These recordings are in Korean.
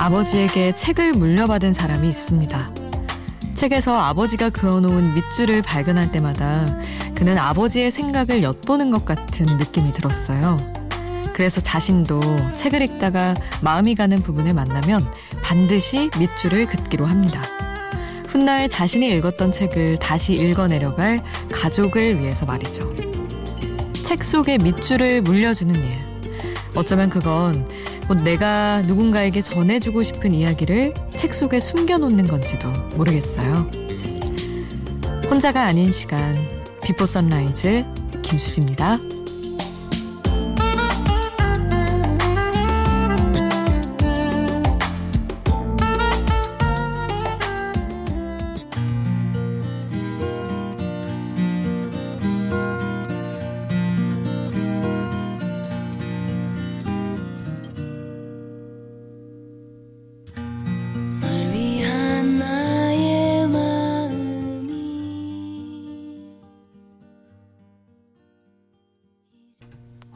아버지에게 책을 물려받은 사람이 있습니다. 책에서 아버지가 그어놓은 밑줄을 발견할 때마다 그는 아버지의 생각을 엿보는 것 같은 느낌이 들었어요. 그래서 자신도 책을 읽다가 마음이 가는 부분을 만나면 반드시 밑줄을 긋기로 합니다. 훗날 자신이 읽었던 책을 다시 읽어내려갈 가족을 위해서 말이죠. 책 속에 밑줄을 물려주는 일. 어쩌면 그건 내가 누군가에게 전해주고 싶은 이야기를 책 속에 숨겨놓는 건지도 모르겠어요. 혼자가 아닌 시간, 비포 선라이즈 김수지입니다.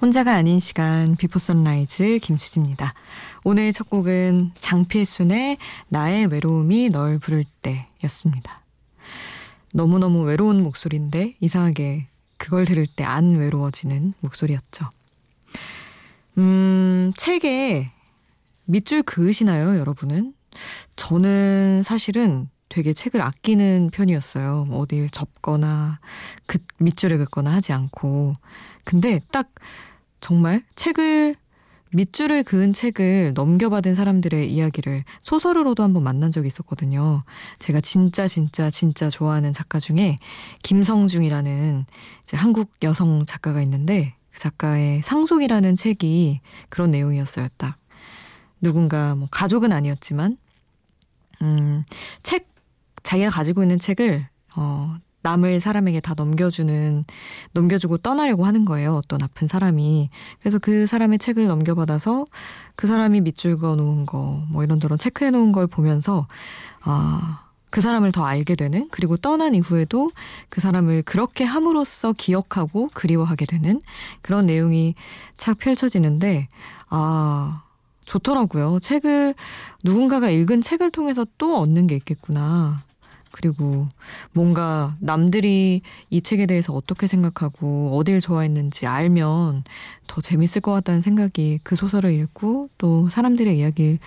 혼자가 아닌 시간 비포 선라이즈 김수지입니다. 오늘 첫 곡은 장필순의 나의 외로움이 널 부를 때였습니다. 너무너무 외로운 목소리인데 이상하게 그걸 들을 때 안 외로워지는 목소리였죠. 음, 책에 밑줄 그으시나요, 여러분은? 저는 사실은 되게 책을 아끼는 편이었어요. 어딜 접거나 그 밑줄을 긋거나 하지 않고. 근데 딱 정말 책을 밑줄을 그은 책을 넘겨받은 사람들의 이야기를 소설으로도 한번 만난 적이 있었거든요. 제가 진짜 진짜 진짜 좋아하는 작가 중에 김성중이라는 한국 여성 작가가 있는데 그 작가의 상속이라는 책이 그런 내용이었어요. 딱 누군가 뭐 가족은 아니었지만 음, 책 자기가 가지고 있는 책을 어, 남을 사람에게 다 넘겨주는, 넘겨주고 떠나려고 하는 거예요. 어떤 아픈 사람이. 그래서 그 사람의 책을 넘겨받아서 그 사람이 밑줄 그어 놓은 거, 뭐 이런저런 체크해 놓은 걸 보면서, 아, 그 사람을 더 알게 되는, 그리고 떠난 이후에도 그 사람을 그렇게 함으로써 기억하고 그리워하게 되는 그런 내용이 착 펼쳐지는데, 아, 좋더라고요. 책을, 누군가가 읽은 책을 통해서 또 얻는 게 있겠구나. 그리고 뭔가 남들이 이 책에 대해서 어떻게 생각하고 어딜 좋아했는지 알면 더 재밌을 것 같다는 생각이 그 소설을 읽고 또 사람들의 이야기를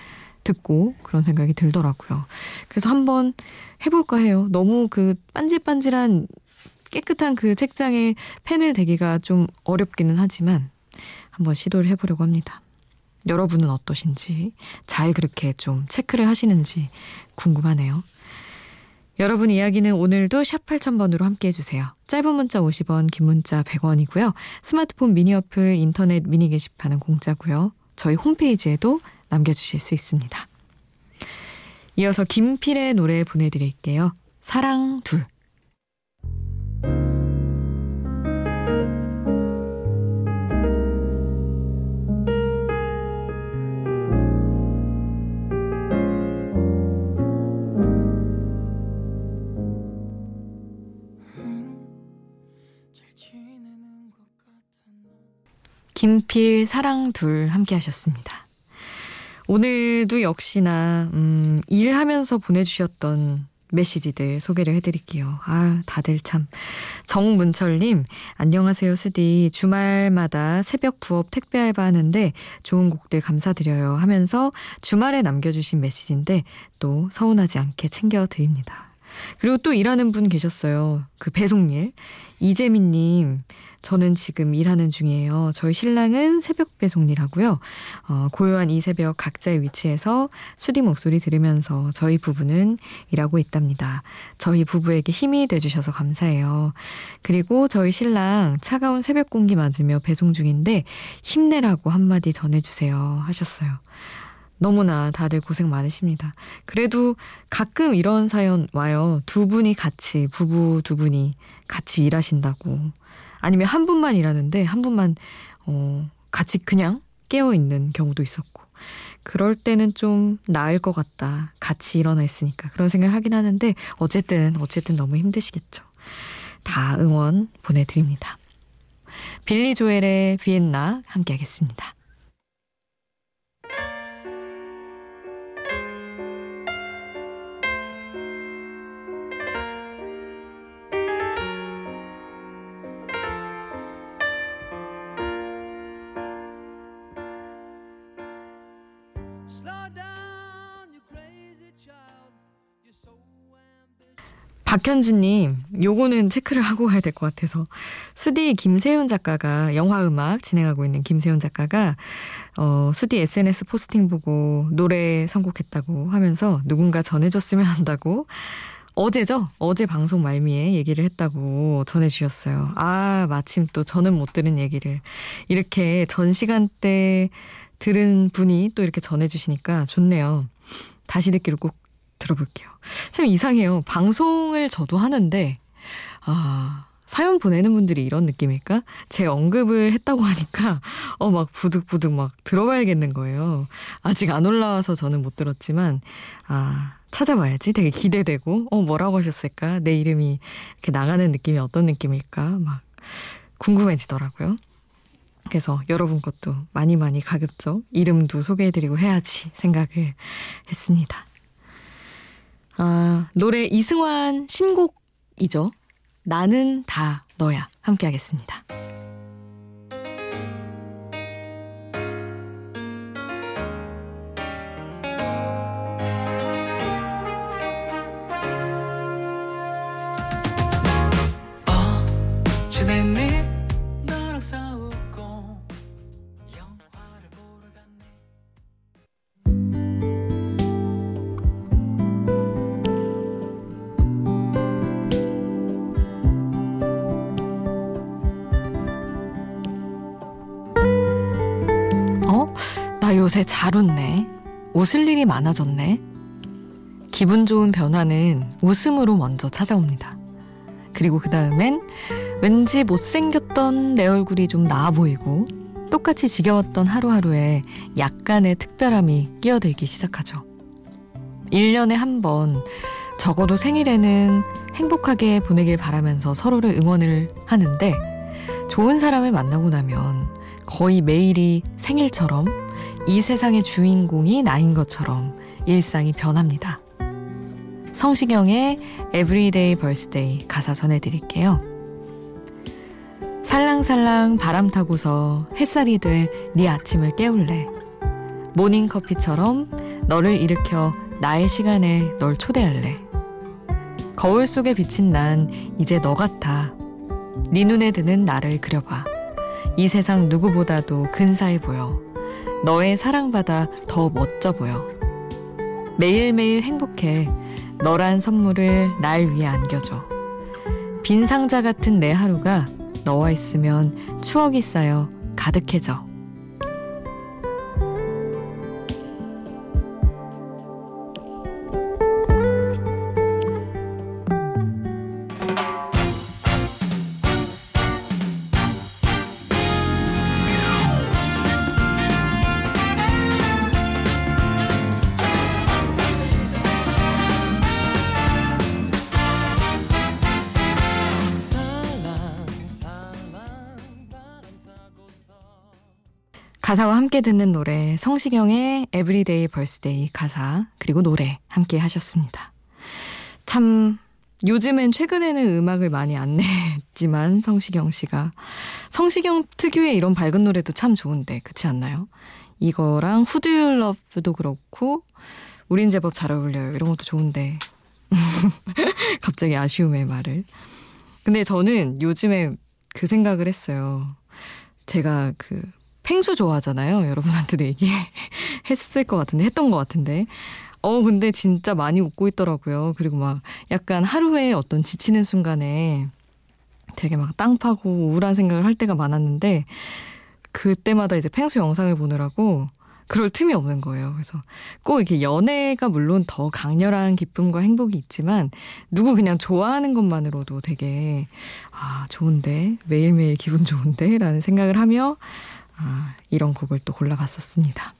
듣고 그런 생각이 들더라고요. 그래서 한번 해볼까 해요. 너무 그 반질반질한 깨끗한 그 책장에 펜을 대기가 좀 어렵기는 하지만 한번 시도를 해보려고 합니다. 여러분은 어떠신지 잘 그렇게 좀 체크를 하시는지 궁금하네요. 여러분 이야기는 오늘도 샵 8000번으로 함께 해주세요. 짧은 문자 50원, 긴 문자 100원이고요. 스마트폰 미니 어플, 인터넷 미니 게시판은 공짜고요. 저희 홈페이지에도 남겨주실 수 있습니다. 이어서 김필의 노래 보내드릴게요. 사랑 둘. 김필 사랑 둘 함께 하셨습니다. 오늘도 역시나 음, 일하면서 보내주셨던 메시지들 소개를 해드릴게요. 아, 다들 참. 정문철님, 안녕하세요, 수디. 주말마다 새벽 부업 택배 알바 하는데 좋은 곡들 감사드려요 하면서 주말에 남겨주신 메시지인데 또 서운하지 않게 챙겨드립니다. 그리고 또 일하는 분 계셨어요. 그 배송일. 이재민님, 저는 지금 일하는 중이에요. 저희 신랑은 새벽 배송 일 하고요. 어, 고요한 이 새벽 각자의 위치에서 수디 목소리 들으면서 저희 부부는 일하고 있답니다. 저희 부부에게 힘이 돼주셔서 감사해요. 그리고 저희 신랑 차가운 새벽 공기 맞으며 배송 중인데 힘내라고 한마디 전해주세요 하셨어요. 너무나 다들 고생 많으십니다. 그래도 가끔 이런 사연 와요. 두 분이 같이, 부부 두 분이 같이 일하신다고. 아니면 한 분만 일하는데 한 분만, 어, 같이 그냥 깨어 있는 경우도 있었고. 그럴 때는 좀 나을 것 같다. 같이 일어나 있으니까. 그런 생각 하긴 하는데, 어쨌든, 어쨌든 너무 힘드시겠죠. 다 응원 보내드립니다. 빌리 조엘의 비엔나 함께 하겠습니다. 박현주님, 요거는 체크를 하고 가야 될 것 같아서. 수디 김세훈 작가가, 영화음악 진행하고 있는 김세훈 작가가, 어, 수디 SNS 포스팅 보고 노래 선곡했다고 하면서 누군가 전해줬으면 한다고 어제죠? 어제 방송 말미에 얘기를 했다고 전해주셨어요. 아, 마침 또 저는 못 들은 얘기를 이렇게 전 시간대 들은 분이 또 이렇게 전해주시니까 좋네요. 다시 듣기로 꼭 들어볼게요. 참 이상해요. 방송을 저도 하는데, 아, 사연 보내는 분들이 이런 느낌일까? 제 언급을 했다고 하니까, 어, 막 부득부득 막 들어봐야겠는 거예요. 아직 안 올라와서 저는 못 들었지만, 아, 찾아봐야지. 되게 기대되고, 어, 뭐라고 하셨을까? 내 이름이 이렇게 나가는 느낌이 어떤 느낌일까? 막 궁금해지더라고요. 그래서 여러분 것도 많이 많이 가급적 이름도 소개해드리고 해야지 생각을 했습니다. 아, 노래 이승환 신곡이죠. 나는 다 너야. 함께 하겠습니다. 요새 잘 웃네. 웃을 일이 많아졌네. 기분 좋은 변화는 웃음으로 먼저 찾아옵니다. 그리고 그 다음엔 왠지 못생겼던 내 얼굴이 좀 나아 보이고 똑같이 지겨웠던 하루하루에 약간의 특별함이 끼어들기 시작하죠. 1년에 한 번, 적어도 생일에는 행복하게 보내길 바라면서 서로를 응원을 하는데 좋은 사람을 만나고 나면 거의 매일이 생일처럼 이 세상의 주인공이 나인 것처럼 일상이 변합니다. 성시경의 Everyday Birthday 가사 전해드릴게요. 살랑살랑 바람 타고서 햇살이 돼 네 아침을 깨울래. 모닝커피처럼 너를 일으켜 나의 시간에 널 초대할래. 거울 속에 비친 난 이제 너 같아. 네 눈에 드는 나를 그려봐. 이 세상 누구보다도 근사해 보여. 너의 사랑받아 더 멋져 보여. 매일매일 행복해. 너란 선물을 날 위해 안겨줘. 빈 상자 같은 내 하루가 너와 있으면 추억이 쌓여 가득해져. 가사와 함께 듣는 노래 성시경의 Everyday Birthday 가사 그리고 노래 함께 하셨습니다. 참 요즘엔 최근에는 음악을 많이 안 냈지만 성시경 씨가 성시경 특유의 이런 밝은 노래도 참 좋은데 그렇지 않나요? 이거랑 후드율 러브도 그렇고 우린 제법 잘 어울려요 이런 것도 좋은데 갑자기 아쉬움의 말을 근데 저는 요즘에 그 생각을 했어요. 제가 그 펭수 좋아하잖아요. 여러분한테도 얘기했을 것 같은데, 했던 것 같은데. 어, 근데 진짜 많이 웃고 있더라고요. 그리고 막 약간 하루에 어떤 지치는 순간에 되게 막 땅 파고 우울한 생각을 할 때가 많았는데, 그때마다 이제 펭수 영상을 보느라고 그럴 틈이 없는 거예요. 그래서 꼭 이렇게 연애가 물론 더 강렬한 기쁨과 행복이 있지만 누구 그냥 좋아하는 것만으로도 되게 아, 좋은데 매일매일 기분 좋은데 라는 생각을 하며 아, 이런 곡을 또 골라봤었습니다.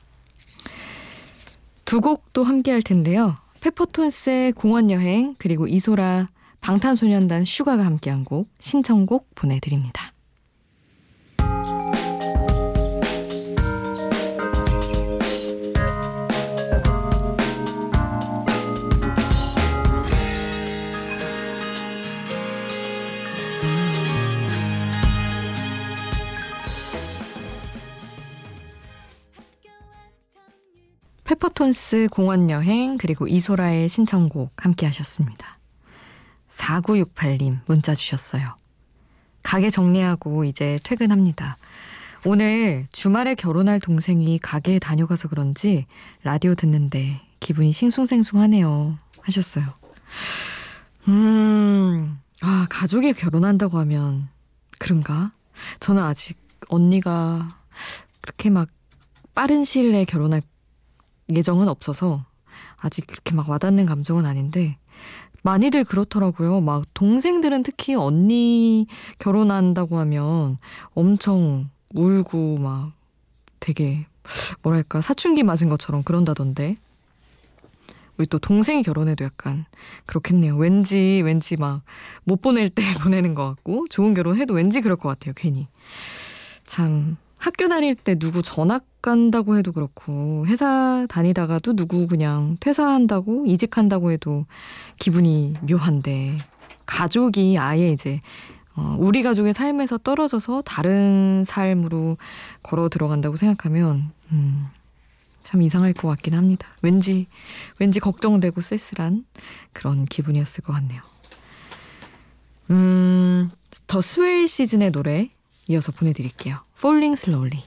두 곡도 함께 할 텐데요. 페퍼톤스의 공원여행 그리고 이소라 방탄소년단 슈가가 함께한 곡 신청곡 보내드립니다. 페퍼톤스 공원 여행 그리고 이소라의 신청곡 함께 하셨습니다. 4968님 문자 주셨어요. 가게 정리하고 이제 퇴근합니다. 오늘 주말에 결혼할 동생이 가게에 다녀가서 그런지 라디오 듣는데 기분이 싱숭생숭하네요. 하셨어요. 음, 아, 가족이 결혼한다고 하면 그런가? 저는 아직 언니가 그렇게 막 빠른 시일 내에 결혼할 예정은 없어서 아직 그렇게 막 와닿는 감정은 아닌데 많이들 그렇더라고요. 막 동생들은 특히 언니 결혼한다고 하면 엄청 울고 막 되게 뭐랄까 사춘기 맞은 것처럼 그런다던데 우리 또 동생이 결혼해도 약간 그렇겠네요. 왠지 왠지 막 못 보낼 때 보내는 것 같고 좋은 결혼해도 왠지 그럴 것 같아요. 괜히 참 학교 다닐 때 누구 전학 간다고 해도 그렇고 회사 다니다가도 누구 그냥 퇴사한다고 이직한다고 해도 기분이 묘한데 가족이 아예 이제 어, 우리 가족의 삶에서 떨어져서 다른 삶으로 걸어 들어간다고 생각하면 음, 참 이상할 것 같긴 합니다. 왠지 왠지 걱정되고 쓸쓸한 그런 기분이었을 것 같네요. 음, 더 스웨일 시즌의 노래 이어서 보내드릴게요. Falling Slowly.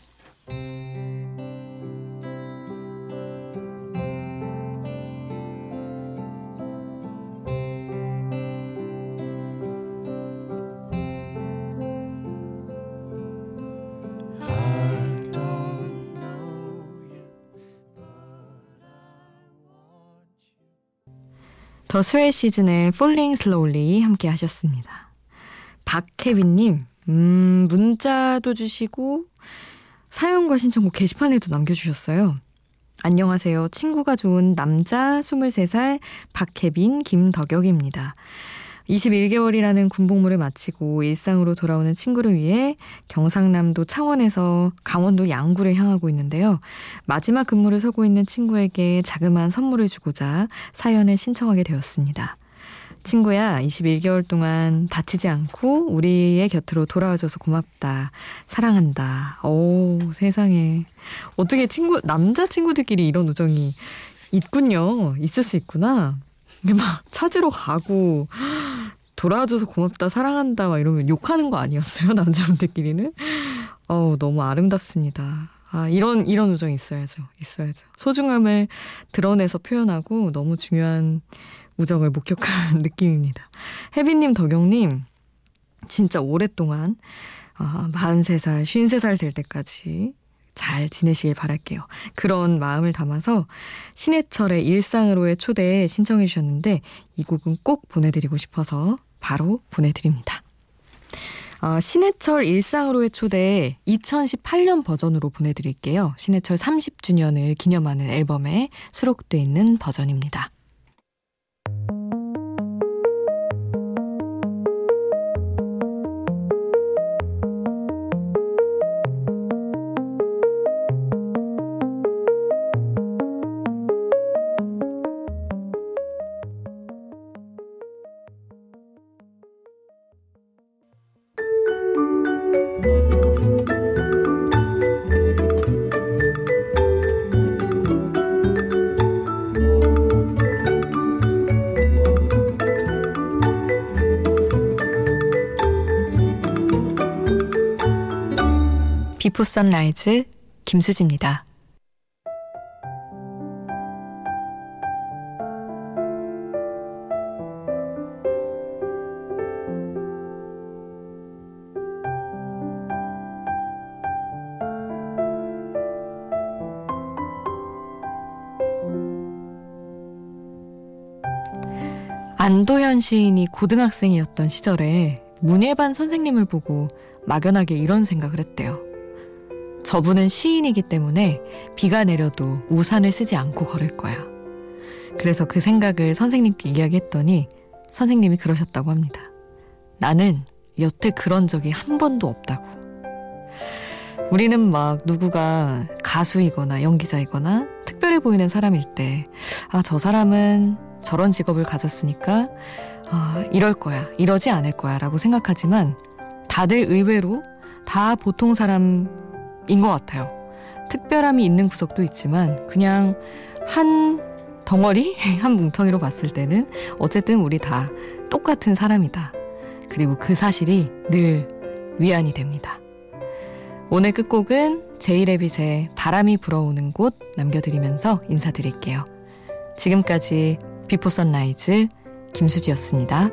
더 스웨이 시즌의 Falling Slowly 함께 하셨습니다. 박혜빈님, 음, 문자도 주시고, 사연과 신청곡 게시판에도 남겨주셨어요. 안녕하세요. 친구가 좋은 남자 23살 박혜빈 김덕혁입니다. 21개월이라는 군복무를 마치고 일상으로 돌아오는 친구를 위해 경상남도 창원에서 강원도 양구를 향하고 있는데요. 마지막 근무를 서고 있는 친구에게 자그마한 선물을 주고자 사연을 신청하게 되었습니다. 친구야, 21개월 동안 다치지 않고 우리의 곁으로 돌아와줘서 고맙다. 사랑한다. 오, 세상에. 어떻게 친구, 남자 친구들끼리 이런 우정이 있군요. 있을 수 있구나. 막 찾으러 가고, 돌아와줘서 고맙다, 사랑한다, 막 이러면 욕하는 거 아니었어요? 남자분들끼리는? 어우, 너무 아름답습니다. 아, 이런, 이런 우정 있어야죠. 있어야죠. 소중함을 드러내서 표현하고 너무 중요한 우정을 목격한 느낌입니다. 혜빈님, 덕영님, 진짜 오랫동안 아, 43살, 53살 될 때까지 잘 지내시길 바랄게요. 그런 마음을 담아서 신해철의 일상으로의 초대에 신청해 주셨는데 이 곡은 꼭 보내드리고 싶어서 바로 보내드립니다. 어, 신해철 일상으로의 초대 2018년 버전으로 보내드릴게요. 신해철 30주년을 기념하는 앨범에 수록돼 있는 버전입니다. 비포 선라이즈 김수지입니다. 안도현 시인이 고등학생이었던 시절에 문예반 선생님을 보고 막연하게 이런 생각을 했대요. 저분은 시인이기 때문에 비가 내려도 우산을 쓰지 않고 걸을 거야. 그래서 그 생각을 선생님께 이야기했더니 선생님이 그러셨다고 합니다. 나는 여태 그런 적이 한 번도 없다고. 우리는 막 누구가 가수이거나 연기자이거나 특별해 보이는 사람일 때, 아, 저 사람은 저런 직업을 가졌으니까, 아, 이럴 거야, 이러지 않을 거야 라고 생각하지만 다들 의외로 다 보통 사람 인 것 같아요. 특별함이 있는 구석도 있지만 그냥 한 덩어리? 한 뭉텅이로 봤을 때는 어쨌든 우리 다 똑같은 사람이다. 그리고 그 사실이 늘 위안이 됩니다. 오늘 끝곡은 제이레빗의 바람이 불어오는 곳 남겨드리면서 인사드릴게요. 지금까지 비포 선라이즈 김수지였습니다.